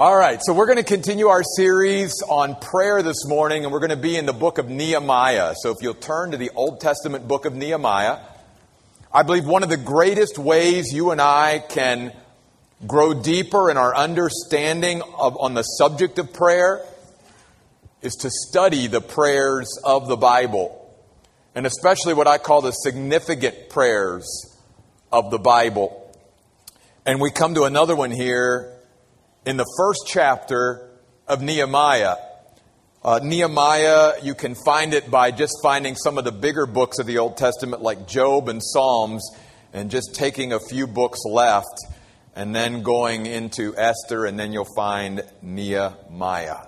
All right, so we're going to continue our series on prayer this morning, and we're going to be in the book of Nehemiah. So if you'll turn to the Old Testament book of Nehemiah, I believe one of the greatest ways you and I can grow deeper in our understanding of, on the subject of prayer is to study the prayers of the Bible, and especially what I call the significant prayers of the Bible. And we come to another one here in the first chapter of Nehemiah. Uh, Nehemiah, you can find it by just finding some of the bigger books of the Old Testament, like Job and Psalms, and just taking a few books left, and then going into Esther, and then you'll find Nehemiah.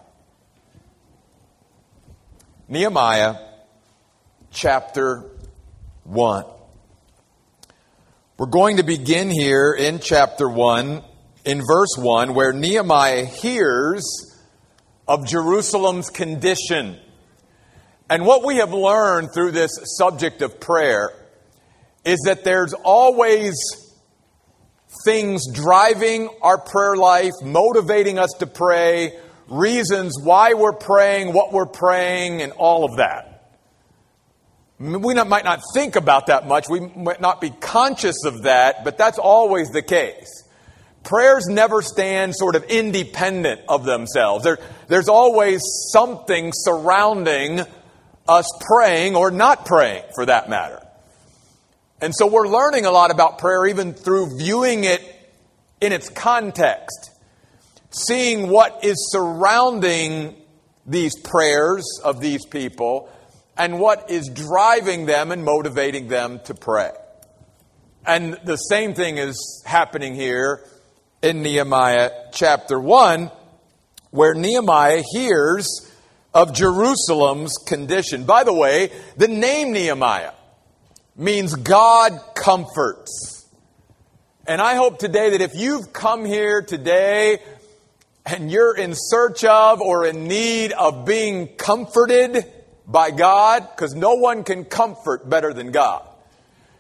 Nehemiah chapter 1. We're going to begin here in chapter 1, in verse 1, where Nehemiah hears of Jerusalem's condition. And what we have learned through this subject of prayer is that there's always things driving our prayer life, motivating us to pray, reasons why we're praying, what we're praying, and all of that. We not, might not think about that much. We might not be conscious of that, but that's always the case. Prayers never stand sort of independent of themselves. There, there's always something surrounding us praying or not praying, for that matter. And so we're learning a lot about prayer even through viewing it in its context, seeing what is surrounding these prayers of these people and what is driving them and motivating them to pray. And the same thing is happening here in Nehemiah chapter 1, where Nehemiah hears of Jerusalem's condition. By the way, the name Nehemiah means God comforts. And I hope today that if you've come here today and you're in search of or in need of being comforted, by God, because no one can comfort better than God,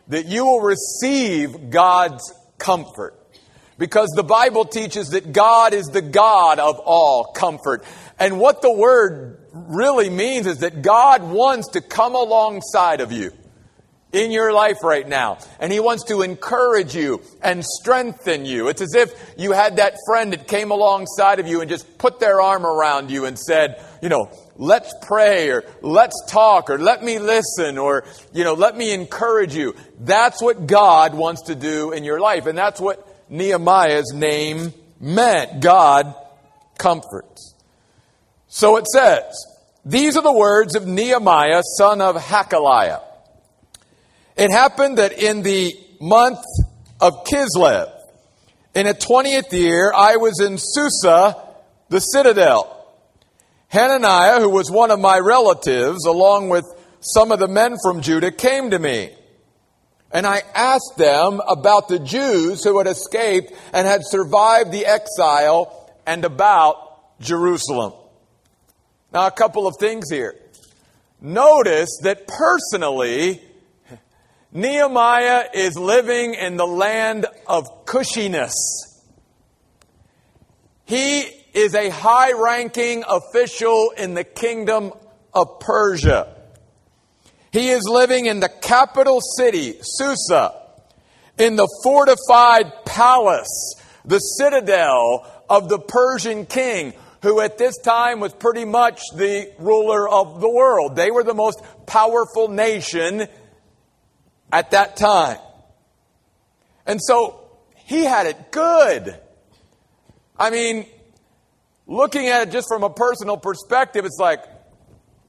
that you will receive God's comfort. Because the Bible teaches that God is the God of all comfort. And what the word really means is that God wants to come alongside of you in your life right now. And He wants to encourage you and strengthen you. It's as if you had that friend that came alongside of you and just put their arm around you and said, you know, let's pray or let's talk or let me listen or, you know, let me encourage you. That's what God wants to do in your life. And that's what Nehemiah's name meant. God comforts. So it says, these are the words of Nehemiah, son of Hacaliah. It happened that in the month of Kislev, in a 20th year, I was in Susa, the citadel. Hananiah, who was one of my relatives, along with some of the men from Judah, came to me. And I asked them about the Jews who had escaped and had survived the exile and about Jerusalem. Now, a couple of things here. Notice that personally, Nehemiah is living in the land of cushiness. He is a high ranking official in the kingdom of Persia. He is living in the capital city, Susa, in the fortified palace, the citadel of the Persian king, who at this time was pretty much the ruler of the world. They were the most powerful nation at that time. And so he had it good. I mean, looking at it just from a personal perspective, it's like,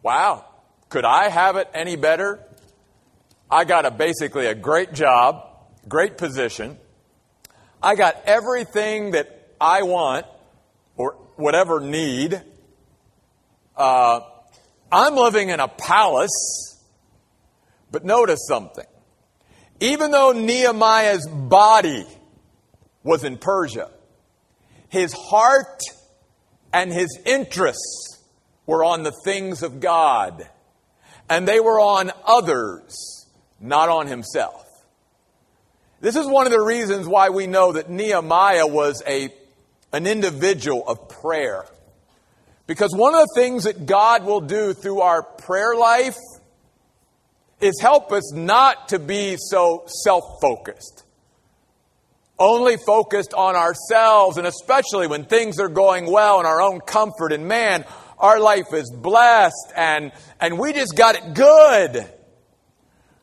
wow, could I have it any better? I got a basically a great job, great position. I got everything that I want or whatever need. Uh, I'm living in a palace, but notice something. Even though Nehemiah's body was in Persia, his heart and his interests were on the things of God, and they were on others, not on himself. This is one of the reasons why we know that Nehemiah was a, an individual of prayer. Because one of the things that God will do through our prayer life is help us not to be so self focused, only focused on ourselves, and especially when things are going well in our own comfort. And man, our life is blessed and, and we just got it good.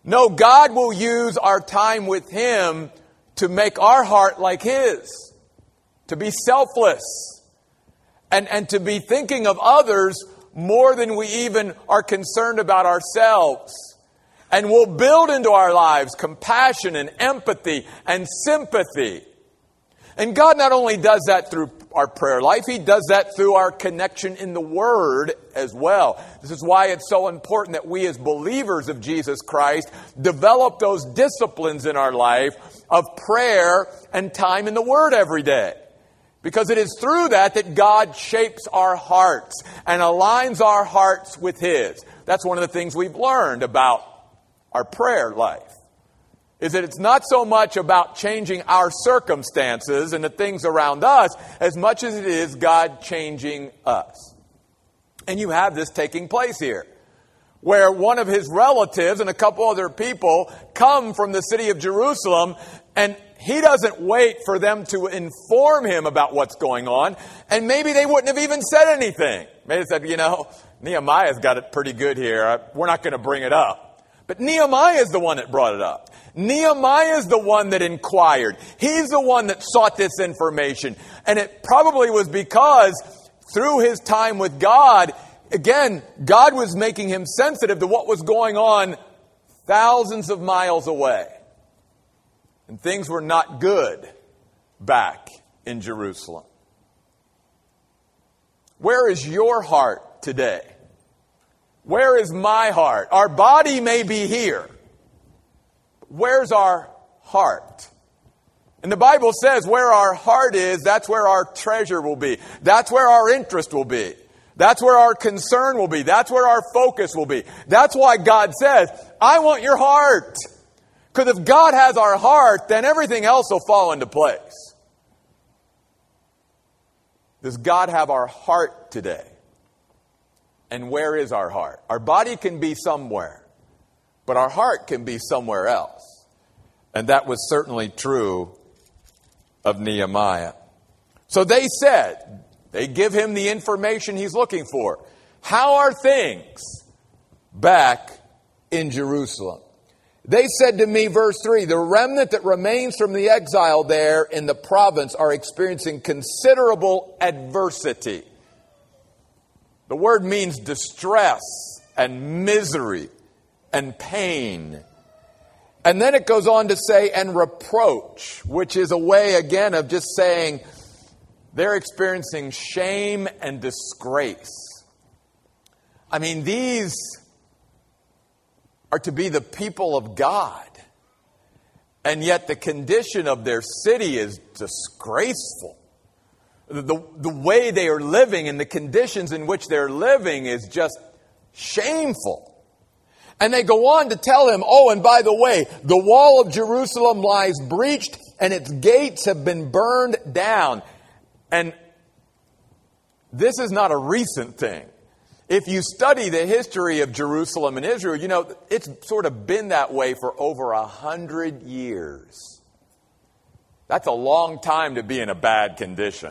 No, God will use our time with Him to make our heart like His, to be selfless, and, and to be thinking of others more than we even are concerned about ourselves. And we'll build into our lives compassion and empathy and sympathy. And God not only does that through our prayer life, He does that through our connection in the Word as well. This is why it's so important that we, as believers of Jesus Christ, develop those disciplines in our life of prayer and time in the Word every day. Because it is through that that God shapes our hearts and aligns our hearts with His. That's one of the things we've learned about our prayer life is that it's not so much about changing our circumstances and the things around us as much as it is God changing us. And you have this taking place here, where one of his relatives and a couple other people come from the city of Jerusalem, and he doesn't wait for them to inform him about what's going on, and maybe they wouldn't have even said anything. Maybe they said, you know, Nehemiah's got it pretty good here. We're not going to bring it up. But Nehemiah is the one that brought it up. Nehemiah is the one that inquired. He's the one that sought this information. And it probably was because through his time with God, again, God was making him sensitive to what was going on thousands of miles away. And things were not good back in Jerusalem. Where is your heart today? Where is my heart? Our body may be here where's our heart? And the Bible says where our heart is, that's where our treasure will be. That's where our interest will be. That's where our concern will be. That's where our focus will be. That's why God says, I want your heart. Because if God has our heart, then everything else will fall into place. Does God have our heart today? And where is our heart? Our body can be somewhere, but our heart can be somewhere else. And that was certainly true of Nehemiah. So they said, they give him the information he's looking for. How are things back in Jerusalem? They said to me, verse 3 the remnant that remains from the exile there in the province are experiencing considerable adversity. The word means distress and misery and pain. And then it goes on to say, and reproach, which is a way, again, of just saying they're experiencing shame and disgrace. I mean, these are to be the people of God. And yet the condition of their city is disgraceful. The, the, way they are living and the conditions in which they're living is just shameful. And they go on to tell him, oh, and by the way, the wall of Jerusalem lies breached and its gates have been burned down. And this is not a recent thing. If you study the history of Jerusalem and Israel, you know, it's sort of been that way for over a hundred years. That's a long time to be in a bad condition.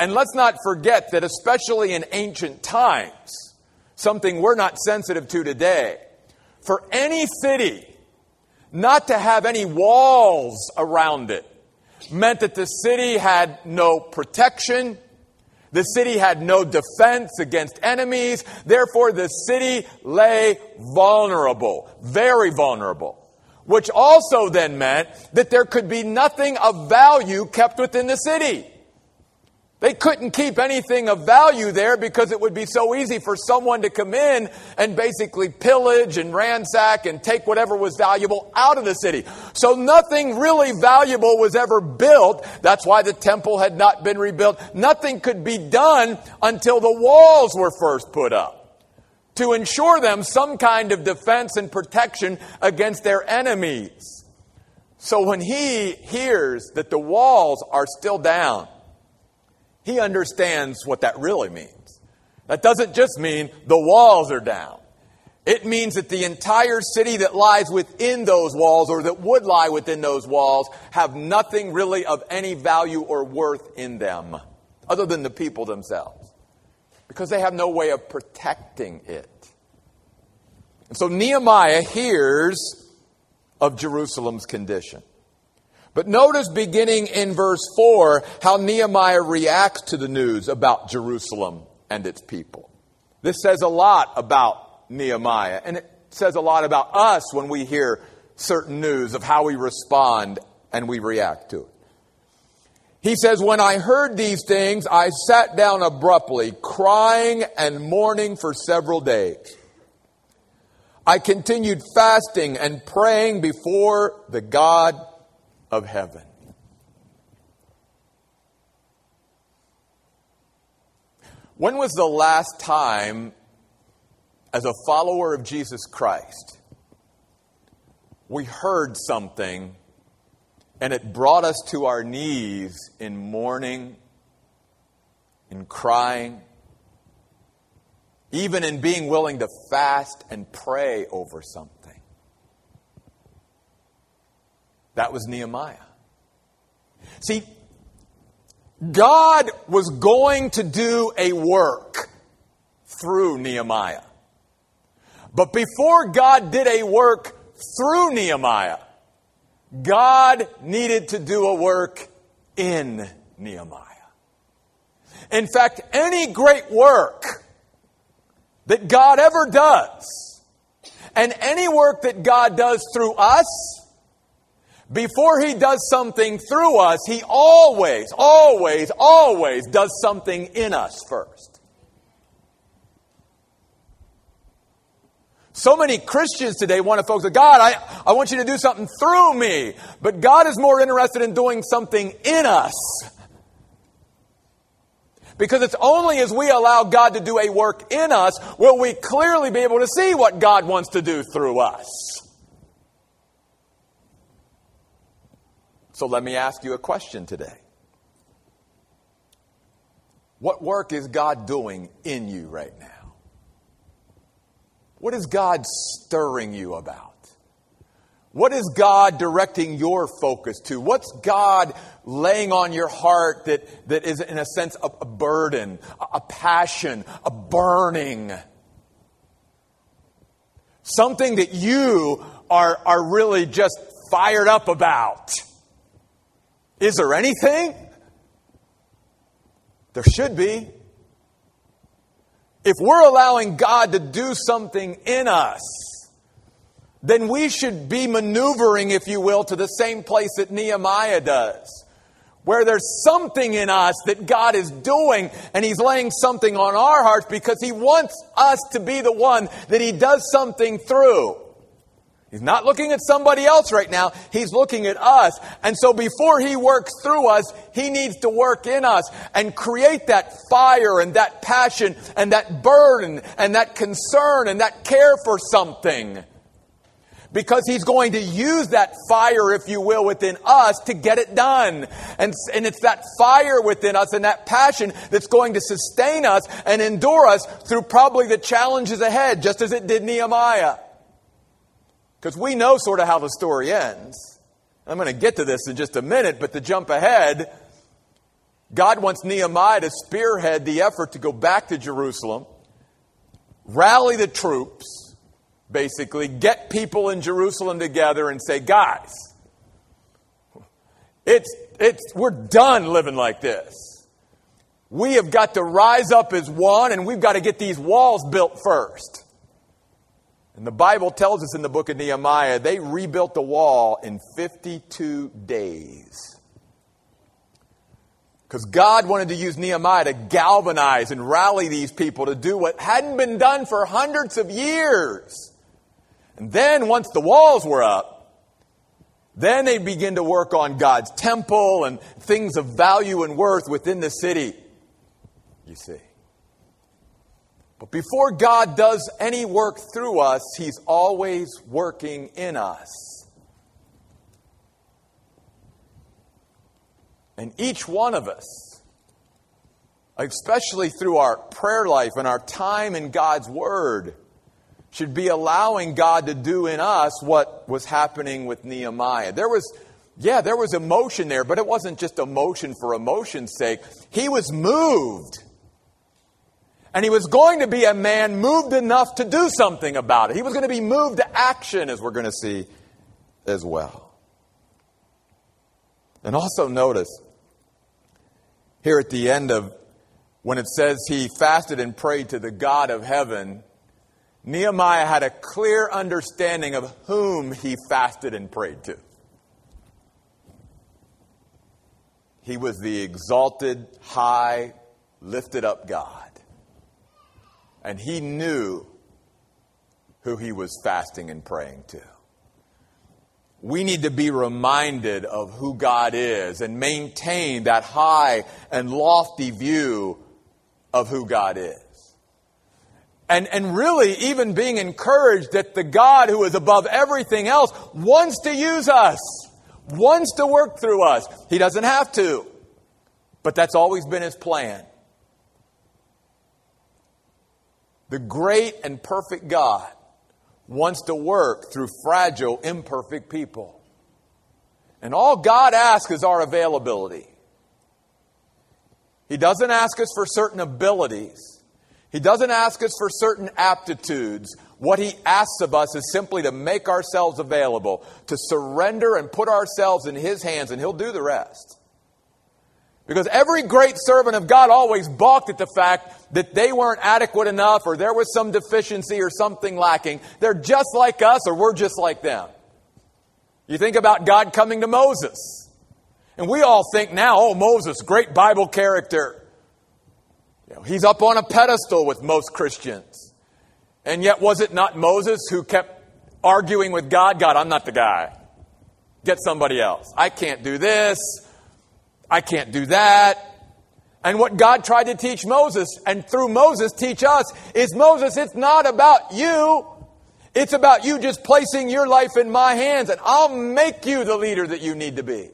And let's not forget that, especially in ancient times, something we're not sensitive to today. For any city not to have any walls around it meant that the city had no protection. The city had no defense against enemies. Therefore, the city lay vulnerable, very vulnerable. Which also then meant that there could be nothing of value kept within the city. They couldn't keep anything of value there because it would be so easy for someone to come in and basically pillage and ransack and take whatever was valuable out of the city. So nothing really valuable was ever built. That's why the temple had not been rebuilt. Nothing could be done until the walls were first put up to ensure them some kind of defense and protection against their enemies. So when he hears that the walls are still down, he understands what that really means. That doesn't just mean the walls are down. It means that the entire city that lies within those walls or that would lie within those walls have nothing really of any value or worth in them other than the people themselves because they have no way of protecting it. And so Nehemiah hears of Jerusalem's condition. But notice beginning in verse 4 how Nehemiah reacts to the news about Jerusalem and its people. This says a lot about Nehemiah, and it says a lot about us when we hear certain news of how we respond and we react to it. He says, When I heard these things, I sat down abruptly, crying and mourning for several days. I continued fasting and praying before the God of heaven. When was the last time, as a follower of Jesus Christ, we heard something and it brought us to our knees in mourning, in crying, even in being willing to fast and pray over something? That was Nehemiah. See, God was going to do a work through Nehemiah. But before God did a work through Nehemiah, God needed to do a work in Nehemiah. In fact, any great work that God ever does, and any work that God does through us, before he does something through us, he always, always, always does something in us first. So many Christians today want to focus on God, I, I want you to do something through me. But God is more interested in doing something in us. Because it's only as we allow God to do a work in us will we clearly be able to see what God wants to do through us. So let me ask you a question today. What work is God doing in you right now? What is God stirring you about? What is God directing your focus to? What's God laying on your heart that, that is, in a sense, a, a burden, a, a passion, a burning? Something that you are, are really just fired up about. Is there anything? There should be. If we're allowing God to do something in us, then we should be maneuvering, if you will, to the same place that Nehemiah does. Where there's something in us that God is doing, and He's laying something on our hearts because He wants us to be the one that He does something through. He's not looking at somebody else right now. He's looking at us. And so before he works through us, he needs to work in us and create that fire and that passion and that burden and that concern and that care for something. Because he's going to use that fire, if you will, within us to get it done. And, and it's that fire within us and that passion that's going to sustain us and endure us through probably the challenges ahead, just as it did Nehemiah. Because we know sort of how the story ends. I'm going to get to this in just a minute, but to jump ahead, God wants Nehemiah to spearhead the effort to go back to Jerusalem, rally the troops, basically, get people in Jerusalem together and say, guys, it's, it's, we're done living like this. We have got to rise up as one and we've got to get these walls built first. And the Bible tells us in the book of Nehemiah, they rebuilt the wall in 52 days. Because God wanted to use Nehemiah to galvanize and rally these people to do what hadn't been done for hundreds of years. And then, once the walls were up, then they begin to work on God's temple and things of value and worth within the city. You see. But before God does any work through us, He's always working in us. And each one of us, especially through our prayer life and our time in God's Word, should be allowing God to do in us what was happening with Nehemiah. There was, yeah, there was emotion there, but it wasn't just emotion for emotion's sake. He was moved. And he was going to be a man moved enough to do something about it. He was going to be moved to action, as we're going to see as well. And also notice here at the end of when it says he fasted and prayed to the God of heaven, Nehemiah had a clear understanding of whom he fasted and prayed to. He was the exalted, high, lifted up God. And he knew who he was fasting and praying to. We need to be reminded of who God is and maintain that high and lofty view of who God is. And, and really, even being encouraged that the God who is above everything else wants to use us, wants to work through us. He doesn't have to, but that's always been his plan. The great and perfect God wants to work through fragile, imperfect people. And all God asks is our availability. He doesn't ask us for certain abilities. He doesn't ask us for certain aptitudes. What he asks of us is simply to make ourselves available, to surrender and put ourselves in his hands, and he'll do the rest. Because every great servant of God always balked at the fact that they weren't adequate enough or there was some deficiency or something lacking. They're just like us or we're just like them. You think about God coming to Moses. And we all think now, oh, Moses, great Bible character. You know, he's up on a pedestal with most Christians. And yet, was it not Moses who kept arguing with God? God, I'm not the guy. Get somebody else. I can't do this. I can't do that. And what God tried to teach Moses, and through Moses teach us, is Moses, it's not about you. It's about you just placing your life in my hands, and I'll make you the leader that you need to be.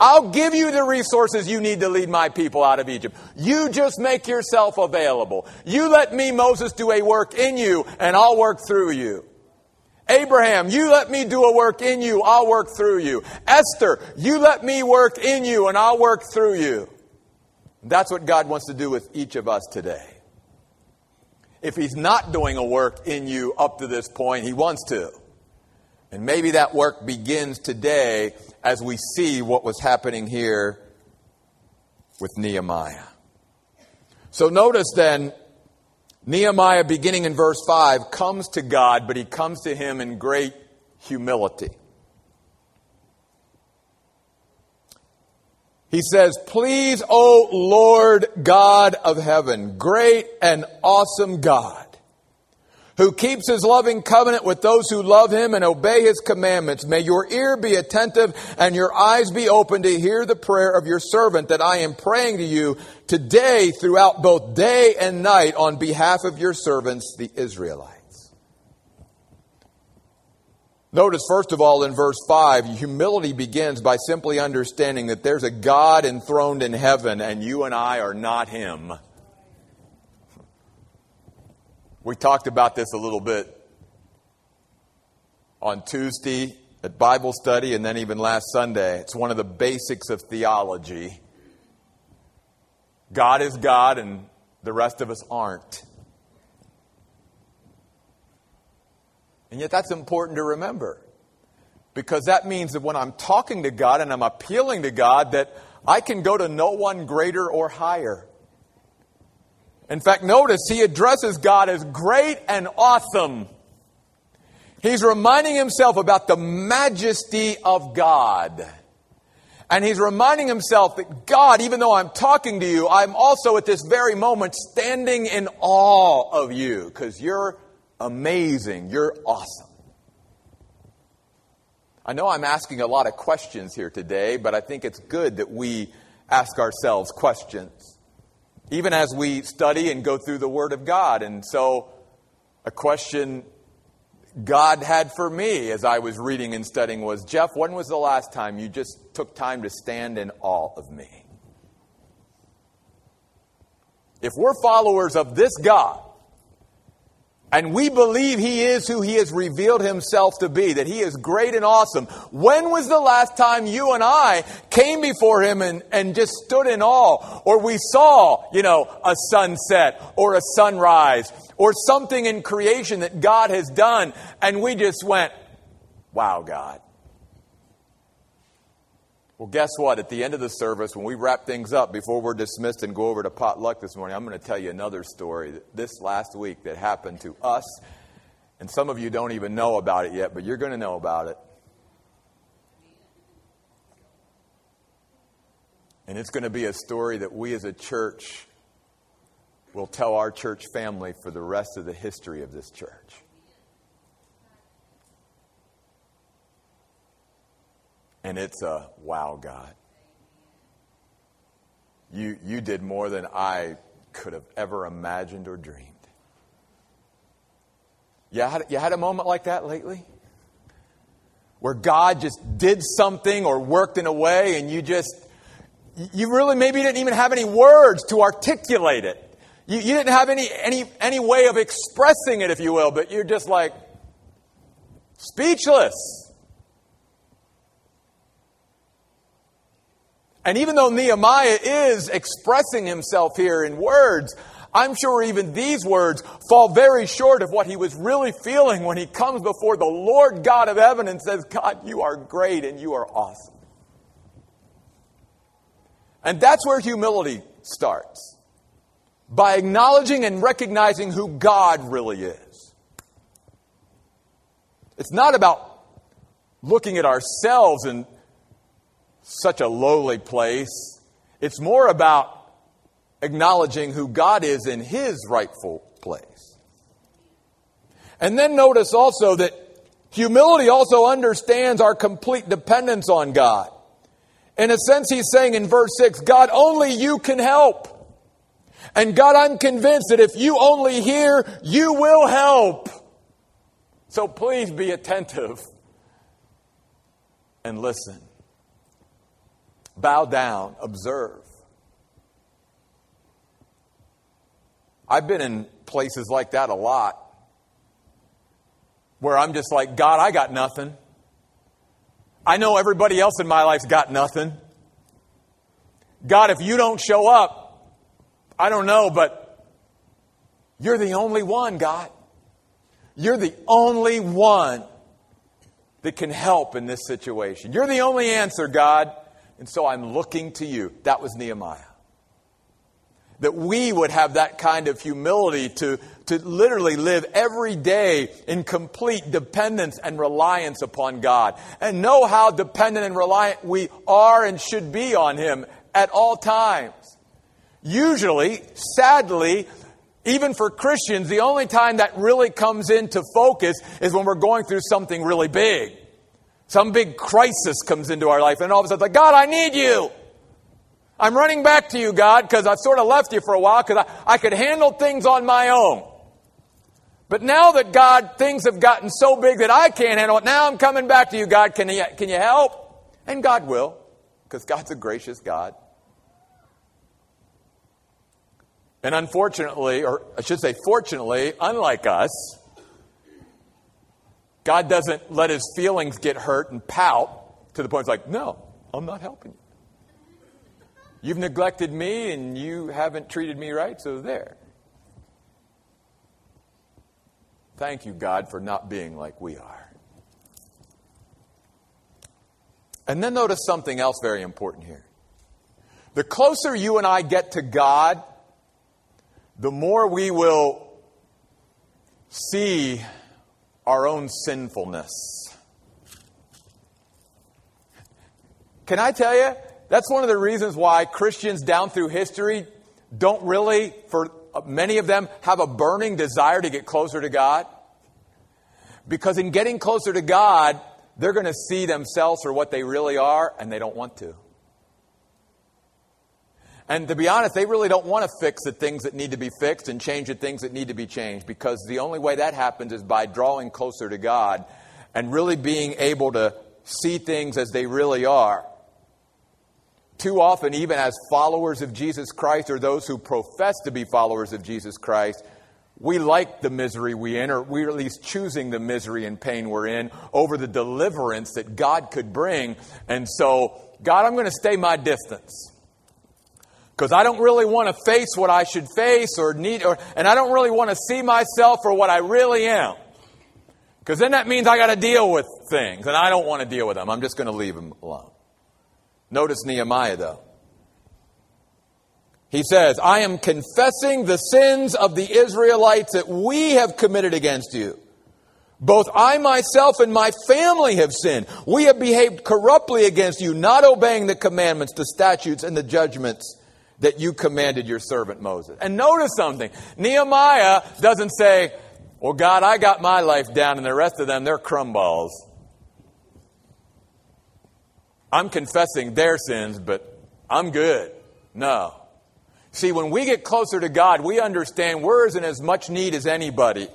I'll give you the resources you need to lead my people out of Egypt. You just make yourself available. You let me, Moses, do a work in you, and I'll work through you. Abraham, you let me do a work in you, I'll work through you. Esther, you let me work in you and I'll work through you. That's what God wants to do with each of us today. If He's not doing a work in you up to this point, He wants to. And maybe that work begins today as we see what was happening here with Nehemiah. So notice then Nehemiah, beginning in verse 5, comes to God, but he comes to him in great humility. He says, Please, O Lord God of heaven, great and awesome God who keeps his loving covenant with those who love him and obey his commandments. May your ear be attentive and your eyes be open to hear the prayer of your servant that I am praying to you today throughout both day and night on behalf of your servants, the Israelites. Notice, first of all, in verse 5, humility begins by simply understanding that there's a God enthroned in heaven and you and I are not him. We talked about this a little bit on Tuesday at Bible study and then even last Sunday. It's one of the basics of theology. God is God and the rest of us aren't. And yet that's important to remember. Because that means that when I'm talking to God and I'm appealing to God, that I can go to no one greater or higher. In fact, notice he addresses God as great and awesome. He's reminding himself about the majesty of God. And he's reminding himself that God, even though I'm talking to you, I'm also at this very moment standing in awe of you because you're amazing. You're awesome. I know I'm asking a lot of questions here today, but I think it's good that we ask ourselves questions even as we study and go through the Word of God. And so, a question God had for me as I was reading and studying was Jeff, when was the last time you just took time to stand in awe of me. If we're followers of this God, and we believe he is who he has revealed himself to be, that he is great and awesome. When was the last time you and I came before him and, and just stood in awe? Or we saw, you know, a sunset or a sunrise or something in creation that God has done and we just went, wow, God. Well, guess what? At the end of the service, when we wrap things up, before we're dismissed and go over to potluck this morning, I'm going to tell you another story this last week that happened to us. And some of you don't even know about it yet, but you're going to know about it. And it's going to be a story that we as a church will tell our church family for the rest of the history of this church. And it's a wow, God. You, you did more than I could have ever imagined or dreamed. You had, you had a moment like that lately? Where God just did something or worked in a way and you just, you really maybe didn't even have any words to articulate it. You, you didn't have any, any, any way of expressing it, if you will, but you're just like speechless. And even though Nehemiah is expressing himself here in words, I'm sure even these words fall very short of what he was really feeling when he comes before the Lord God of heaven and says, God, you are great and you are awesome. And that's where humility starts by acknowledging and recognizing who God really is. It's not about looking at ourselves and such a lowly place. It's more about acknowledging who God is in his rightful place. And then notice also that humility also understands our complete dependence on God. In a sense, he's saying in verse 6, God, only you can help. And God, I'm convinced that if you only hear, you will help. So please be attentive and listen. Bow down, observe. I've been in places like that a lot where I'm just like, God, I got nothing. I know everybody else in my life's got nothing. God, if you don't show up, I don't know, but you're the only one, God. You're the only one that can help in this situation. You're the only answer, God. And so I'm looking to you. That was Nehemiah. That we would have that kind of humility to, to literally live every day in complete dependence and reliance upon God. And know how dependent and reliant we are and should be on Him at all times. Usually, sadly, even for Christians, the only time that really comes into focus is when we're going through something really big. Some big crisis comes into our life, and all of a sudden, like, God, I need you. I'm running back to you, God, because I've sort of left you for a while because I, I could handle things on my own. But now that God, things have gotten so big that I can't handle it, now I'm coming back to you, God. Can you, can you help? And God will, because God's a gracious God. And unfortunately, or I should say fortunately, unlike us, God doesn't let his feelings get hurt and pout to the point it's like, no, I'm not helping you. You've neglected me and you haven't treated me right, so there. Thank you, God, for not being like we are. And then notice something else very important here. The closer you and I get to God, the more we will see our own sinfulness. Can I tell you, that's one of the reasons why Christians down through history don't really, for many of them, have a burning desire to get closer to God. Because in getting closer to God, they're going to see themselves for what they really are, and they don't want to. And to be honest, they really don't want to fix the things that need to be fixed and change the things that need to be changed because the only way that happens is by drawing closer to God and really being able to see things as they really are. too often, even as followers of Jesus Christ or those who profess to be followers of Jesus Christ, we like the misery we in, or we're at least choosing the misery and pain we're in over the deliverance that God could bring. And so, God, I'm going to stay my distance. Because I don't really want to face what I should face or need, or, and I don't really want to see myself for what I really am. Because then that means I got to deal with things, and I don't want to deal with them. I'm just going to leave them alone. Notice Nehemiah, though. He says, I am confessing the sins of the Israelites that we have committed against you. Both I myself and my family have sinned. We have behaved corruptly against you, not obeying the commandments, the statutes, and the judgments that you commanded your servant Moses. And notice something. Nehemiah doesn't say, Well, God, I got my life down, and the rest of them, they're crumb balls. I'm confessing their sins, but I'm good. No. See, when we get closer to God, we understand we're in as much need as anybody.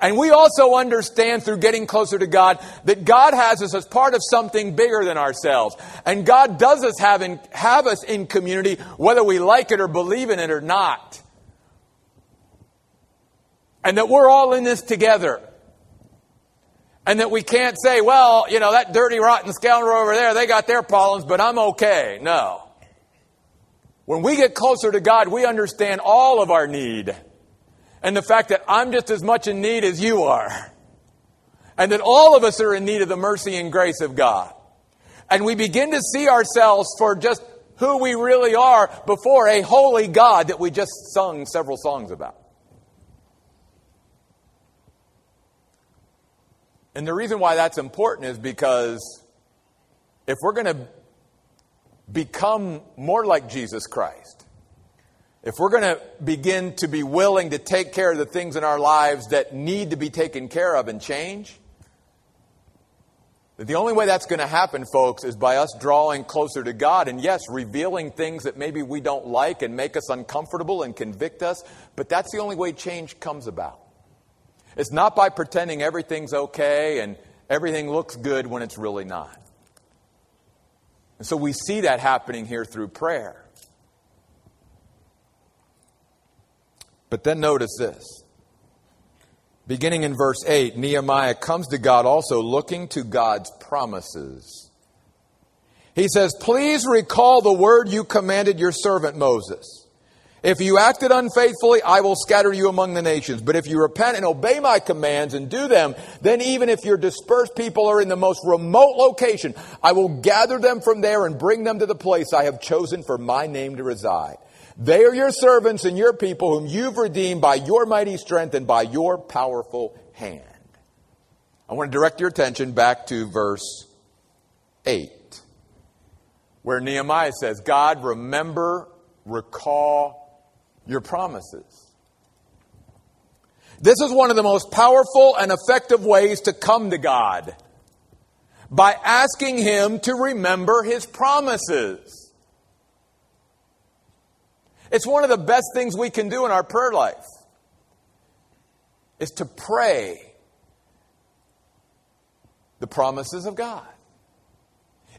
And we also understand through getting closer to God that God has us as part of something bigger than ourselves. And God does us have, in, have us in community, whether we like it or believe in it or not. And that we're all in this together. And that we can't say, well, you know, that dirty, rotten scoundrel over there, they got their problems, but I'm okay. No. When we get closer to God, we understand all of our need. And the fact that I'm just as much in need as you are. And that all of us are in need of the mercy and grace of God. And we begin to see ourselves for just who we really are before a holy God that we just sung several songs about. And the reason why that's important is because if we're going to become more like Jesus Christ, if we're going to begin to be willing to take care of the things in our lives that need to be taken care of and change, the only way that's going to happen, folks, is by us drawing closer to God and, yes, revealing things that maybe we don't like and make us uncomfortable and convict us, but that's the only way change comes about. It's not by pretending everything's okay and everything looks good when it's really not. And so we see that happening here through prayer. But then notice this. Beginning in verse 8, Nehemiah comes to God also looking to God's promises. He says, Please recall the word you commanded your servant Moses. If you acted unfaithfully, I will scatter you among the nations. But if you repent and obey my commands and do them, then even if your dispersed people are in the most remote location, I will gather them from there and bring them to the place I have chosen for my name to reside. They are your servants and your people whom you've redeemed by your mighty strength and by your powerful hand. I want to direct your attention back to verse 8, where Nehemiah says, God, remember, recall, your promises. This is one of the most powerful and effective ways to come to God by asking Him to remember His promises. It's one of the best things we can do in our prayer life is to pray the promises of God.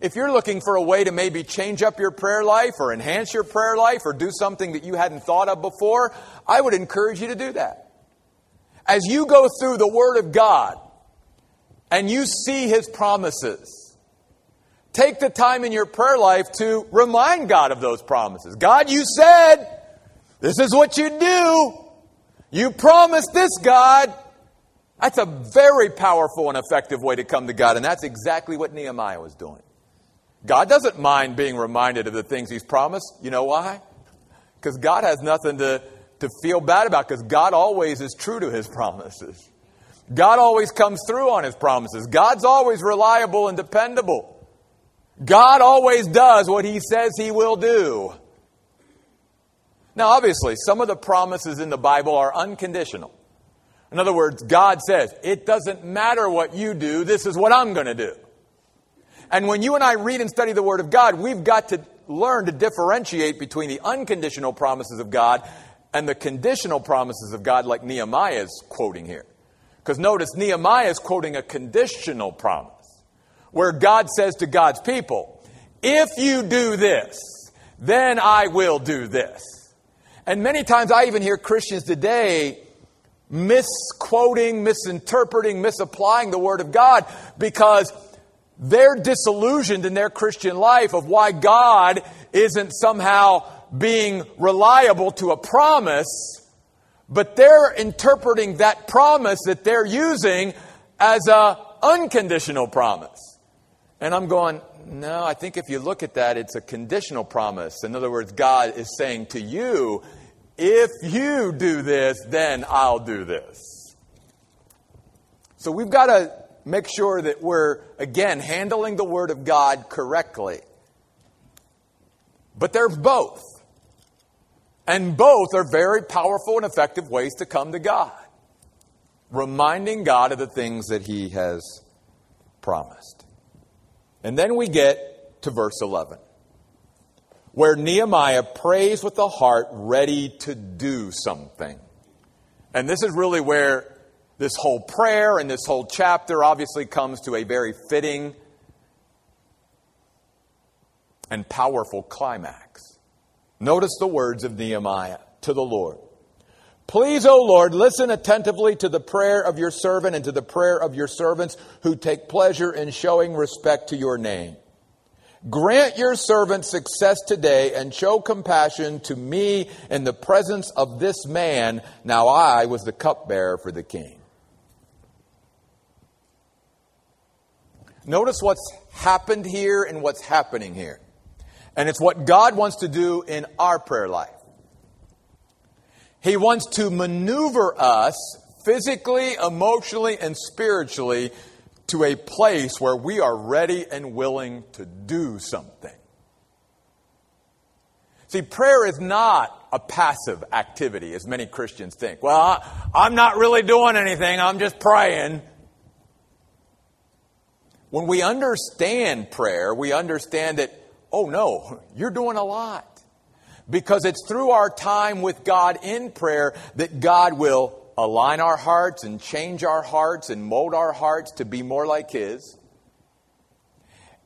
If you're looking for a way to maybe change up your prayer life or enhance your prayer life or do something that you hadn't thought of before, I would encourage you to do that. As you go through the Word of God and you see His promises, take the time in your prayer life to remind God of those promises. God, you said, this is what you do. You promised this, God. That's a very powerful and effective way to come to God, and that's exactly what Nehemiah was doing. God doesn't mind being reminded of the things He's promised. You know why? Because God has nothing to, to feel bad about, because God always is true to His promises. God always comes through on His promises. God's always reliable and dependable. God always does what He says He will do. Now, obviously, some of the promises in the Bible are unconditional. In other words, God says, it doesn't matter what you do, this is what I'm going to do. And when you and I read and study the Word of God, we've got to learn to differentiate between the unconditional promises of God and the conditional promises of God, like Nehemiah is quoting here. Because notice, Nehemiah is quoting a conditional promise where God says to God's people, If you do this, then I will do this. And many times I even hear Christians today misquoting, misinterpreting, misapplying the Word of God because they're disillusioned in their Christian life of why God isn't somehow being reliable to a promise, but they're interpreting that promise that they're using as a unconditional promise. And I'm going, no, I think if you look at that, it's a conditional promise. In other words, God is saying to you, if you do this, then I'll do this. So we've got to make sure that we're, again, handling the Word of God correctly. But they're both. And both are very powerful and effective ways to come to God, reminding God of the things that He has promised. And then we get to verse 11, where Nehemiah prays with a heart ready to do something. And this is really where this whole prayer and this whole chapter obviously comes to a very fitting and powerful climax. Notice the words of Nehemiah to the Lord. Please, O Lord, listen attentively to the prayer of your servant and to the prayer of your servants who take pleasure in showing respect to your name. Grant your servant success today and show compassion to me in the presence of this man. Now I was the cupbearer for the king. Notice what's happened here and what's happening here. And it's what God wants to do in our prayer life. He wants to maneuver us physically, emotionally, and spiritually to a place where we are ready and willing to do something. See, prayer is not a passive activity, as many Christians think. Well, I'm not really doing anything, I'm just praying. When we understand prayer, we understand that, oh no, you're doing a lot. Because it's through our time with God in prayer that God will align our hearts and change our hearts and mold our hearts to be more like His.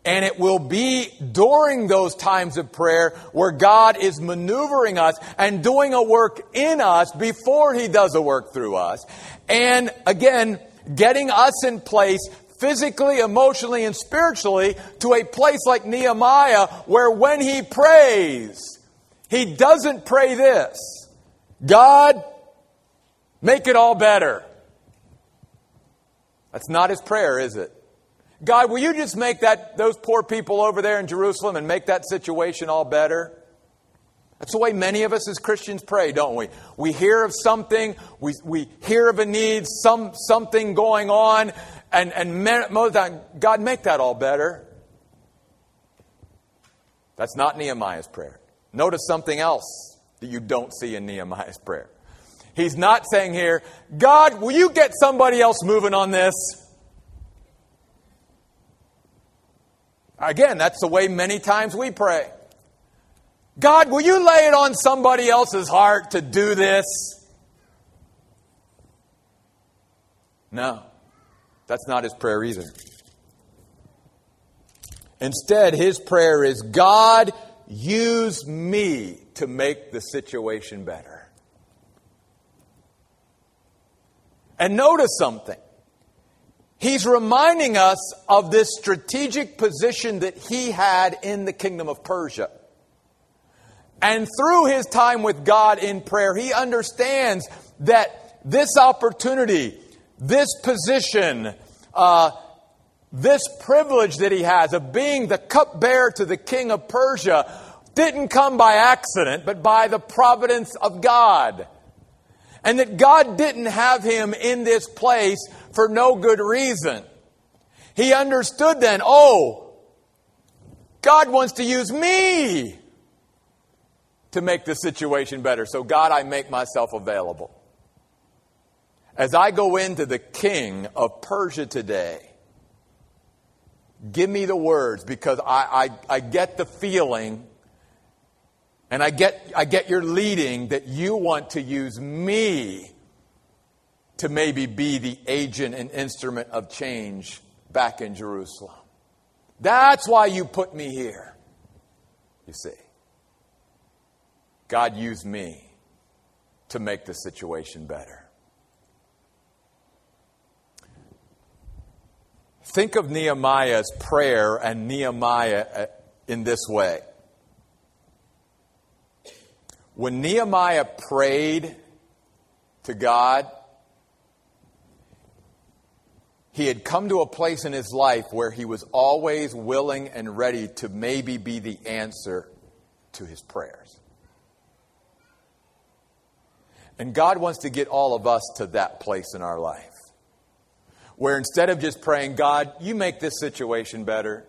And it will be during those times of prayer where God is maneuvering us and doing a work in us before He does a work through us. And again, getting us in place physically, emotionally, and spiritually to a place like Nehemiah where when he prays, he doesn't pray this God, make it all better. That's not his prayer, is it? God, will you just make that those poor people over there in Jerusalem and make that situation all better? That's the way many of us as Christians pray, don't we? We hear of something, we, we hear of a need, some something going on, and, and God, make that all better. That's not Nehemiah's prayer. Notice something else that you don't see in Nehemiah's prayer. He's not saying here, God, will you get somebody else moving on this? Again, that's the way many times we pray. God, will you lay it on somebody else's heart to do this? No, that's not his prayer either. Instead, his prayer is God, Use me to make the situation better. And notice something. He's reminding us of this strategic position that he had in the kingdom of Persia. And through his time with God in prayer, he understands that this opportunity, this position, uh, this privilege that he has of being the cupbearer to the king of Persia didn't come by accident, but by the providence of God. And that God didn't have him in this place for no good reason. He understood then, oh, God wants to use me to make the situation better. So, God, I make myself available. As I go into the king of Persia today, Give me the words because I, I, I get the feeling and I get, I get your leading that you want to use me to maybe be the agent and instrument of change back in Jerusalem. That's why you put me here, you see. God, used me to make the situation better. Think of Nehemiah's prayer and Nehemiah uh, in this way. When Nehemiah prayed to God, he had come to a place in his life where he was always willing and ready to maybe be the answer to his prayers. And God wants to get all of us to that place in our life where instead of just praying, God, you make this situation better,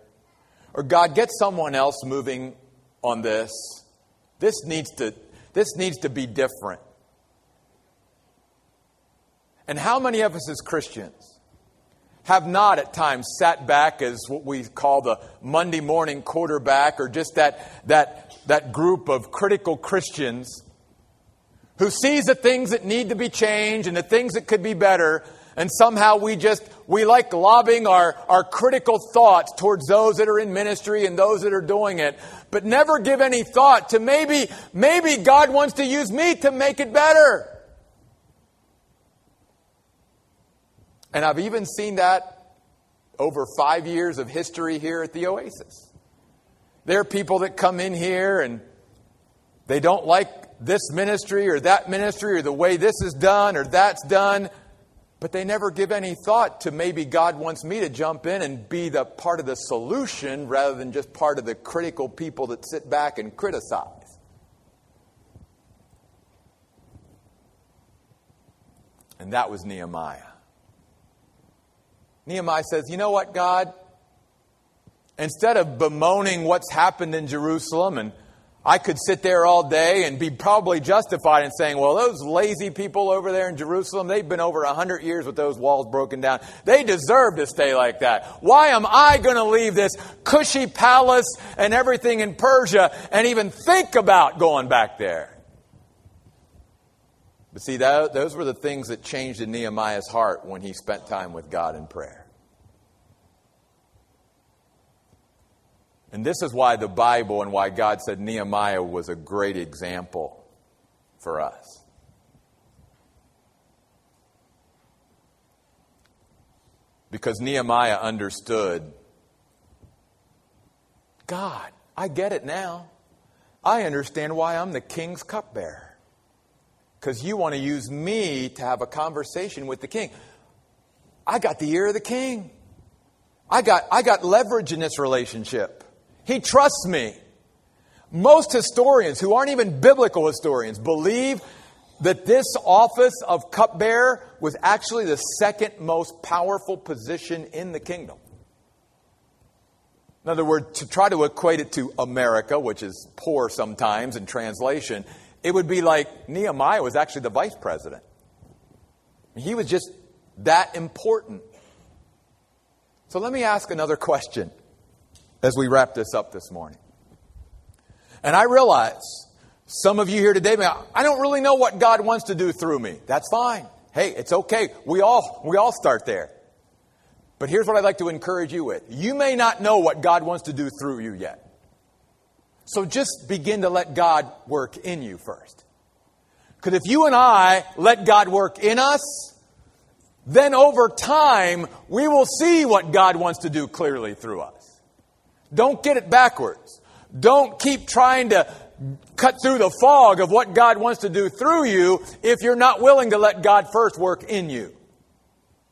or God, get someone else moving on this, this needs to, this needs to be different. And how many of us as Christians have not at times sat back as what we call the Monday morning quarterback or just that, that, that group of critical Christians who sees the things that need to be changed and the things that could be better, and somehow we just we like lobbing our, our critical thoughts towards those that are in ministry and those that are doing it but never give any thought to maybe maybe god wants to use me to make it better. And i've even seen that over five years of history here at the oasis. There are people that come in here and they don't like this ministry or that ministry or the way this is done or that's done but they never give any thought to maybe God wants me to jump in and be the part of the solution rather than just part of the critical people that sit back and criticize. And that was Nehemiah. Nehemiah says, You know what, God? Instead of bemoaning what's happened in Jerusalem and I could sit there all day and be probably justified in saying, well, those lazy people over there in Jerusalem, they've been over a hundred years with those walls broken down. They deserve to stay like that. Why am I going to leave this cushy palace and everything in Persia and even think about going back there? But see, that, those were the things that changed in Nehemiah's heart when he spent time with God in prayer. And this is why the Bible and why God said Nehemiah was a great example for us. Because Nehemiah understood God, I get it now. I understand why I'm the king's cupbearer. Because you want to use me to have a conversation with the king. I got the ear of the king. I got, I got leverage in this relationship. He trusts me. Most historians, who aren't even biblical historians, believe that this office of cupbearer was actually the second most powerful position in the kingdom. In other words, to try to equate it to America, which is poor sometimes in translation, it would be like Nehemiah was actually the vice president. He was just that important. So let me ask another question as we wrap this up this morning. And I realize some of you here today, may I don't really know what God wants to do through me. That's fine. Hey, it's okay. We all, we all start there. But here's what I'd like to encourage you with. You may not know what God wants to do through you yet. So just begin to let God work in you first. Because if you and I let God work in us, then over time, we will see what God wants to do clearly through us. Don't get it backwards. Don't keep trying to cut through the fog of what God wants to do through you if you're not willing to let God first work in you,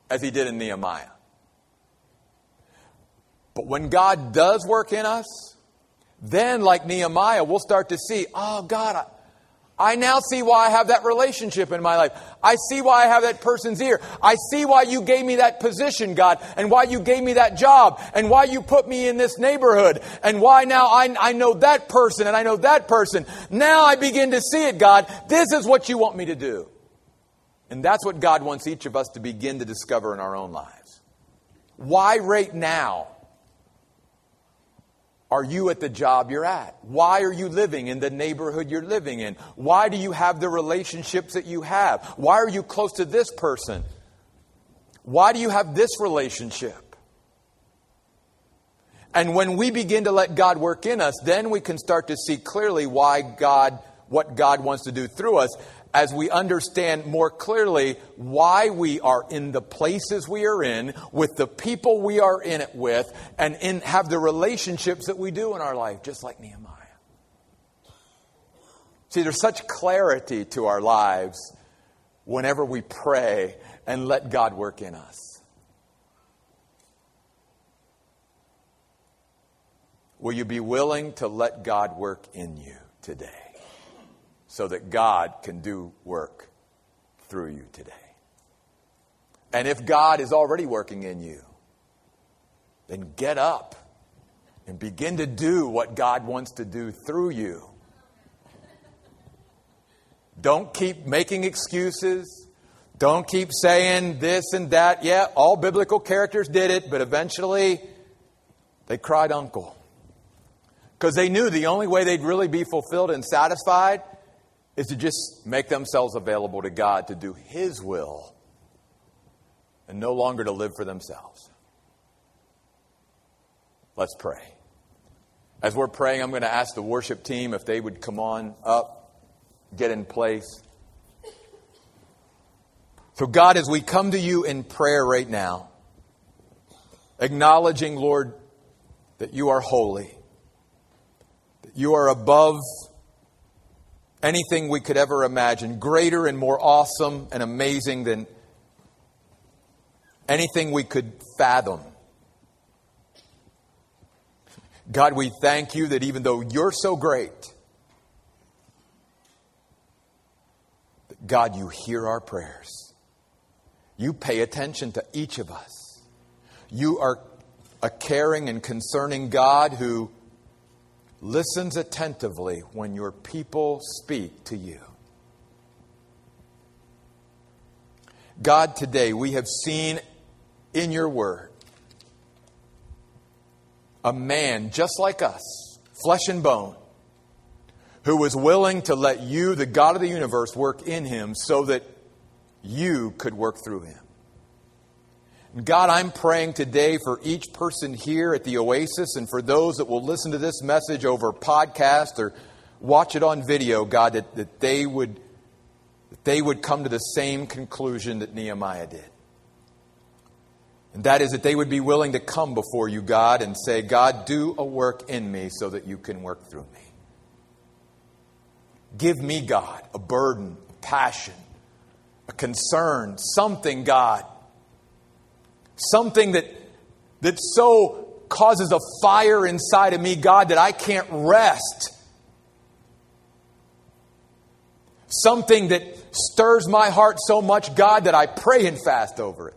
as he did in Nehemiah. But when God does work in us, then, like Nehemiah, we'll start to see, oh, God, I now see why I have that relationship in my life. I see why I have that person's ear. I see why you gave me that position, God, and why you gave me that job, and why you put me in this neighborhood, and why now I, I know that person and I know that person. Now I begin to see it, God. This is what you want me to do. And that's what God wants each of us to begin to discover in our own lives. Why right now? Are you at the job you're at? Why are you living in the neighborhood you're living in? Why do you have the relationships that you have? Why are you close to this person? Why do you have this relationship? And when we begin to let God work in us, then we can start to see clearly why God what God wants to do through us as we understand more clearly why we are in the places we are in, with the people we are in it with, and in, have the relationships that we do in our life, just like Nehemiah. See, there's such clarity to our lives whenever we pray and let God work in us. Will you be willing to let God work in you today so that God can do work through you today? And if God is already working in you, then get up and begin to do what God wants to do through you. Don't keep making excuses. Don't keep saying this and that. Yeah, all biblical characters did it, but eventually they cried uncle. Because they knew the only way they'd really be fulfilled and satisfied is to just make themselves available to God to do His will and no longer to live for themselves. Let's pray. As we're praying, I'm going to ask the worship team if they would come on up, get in place. So, God, as we come to you in prayer right now, acknowledging, Lord, that you are holy that you are above anything we could ever imagine, greater and more awesome and amazing than anything we could fathom. God, we thank you that even though you're so great, God, you hear our prayers. You pay attention to each of us. You are a caring and concerning God who listens attentively when your people speak to you. God, today we have seen in your word a man just like us, flesh and bone, who was willing to let you, the God of the universe, work in him so that you could work through him. God, I'm praying today for each person here at the Oasis and for those that will listen to this message over podcast or watch it on video, God, that, that they would that they would come to the same conclusion that Nehemiah did. And that is that they would be willing to come before you, God, and say, God, do a work in me so that you can work through me. Give me, God, a burden, a passion, a concern, something, God, Something that, that so causes a fire inside of me, God, that I can't rest. Something that stirs my heart so much, God, that I pray and fast over it.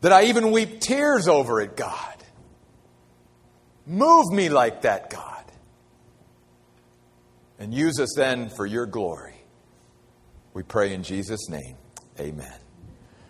That I even weep tears over it, God. Move me like that, God. And use us then for your glory. We pray in Jesus' name. Amen.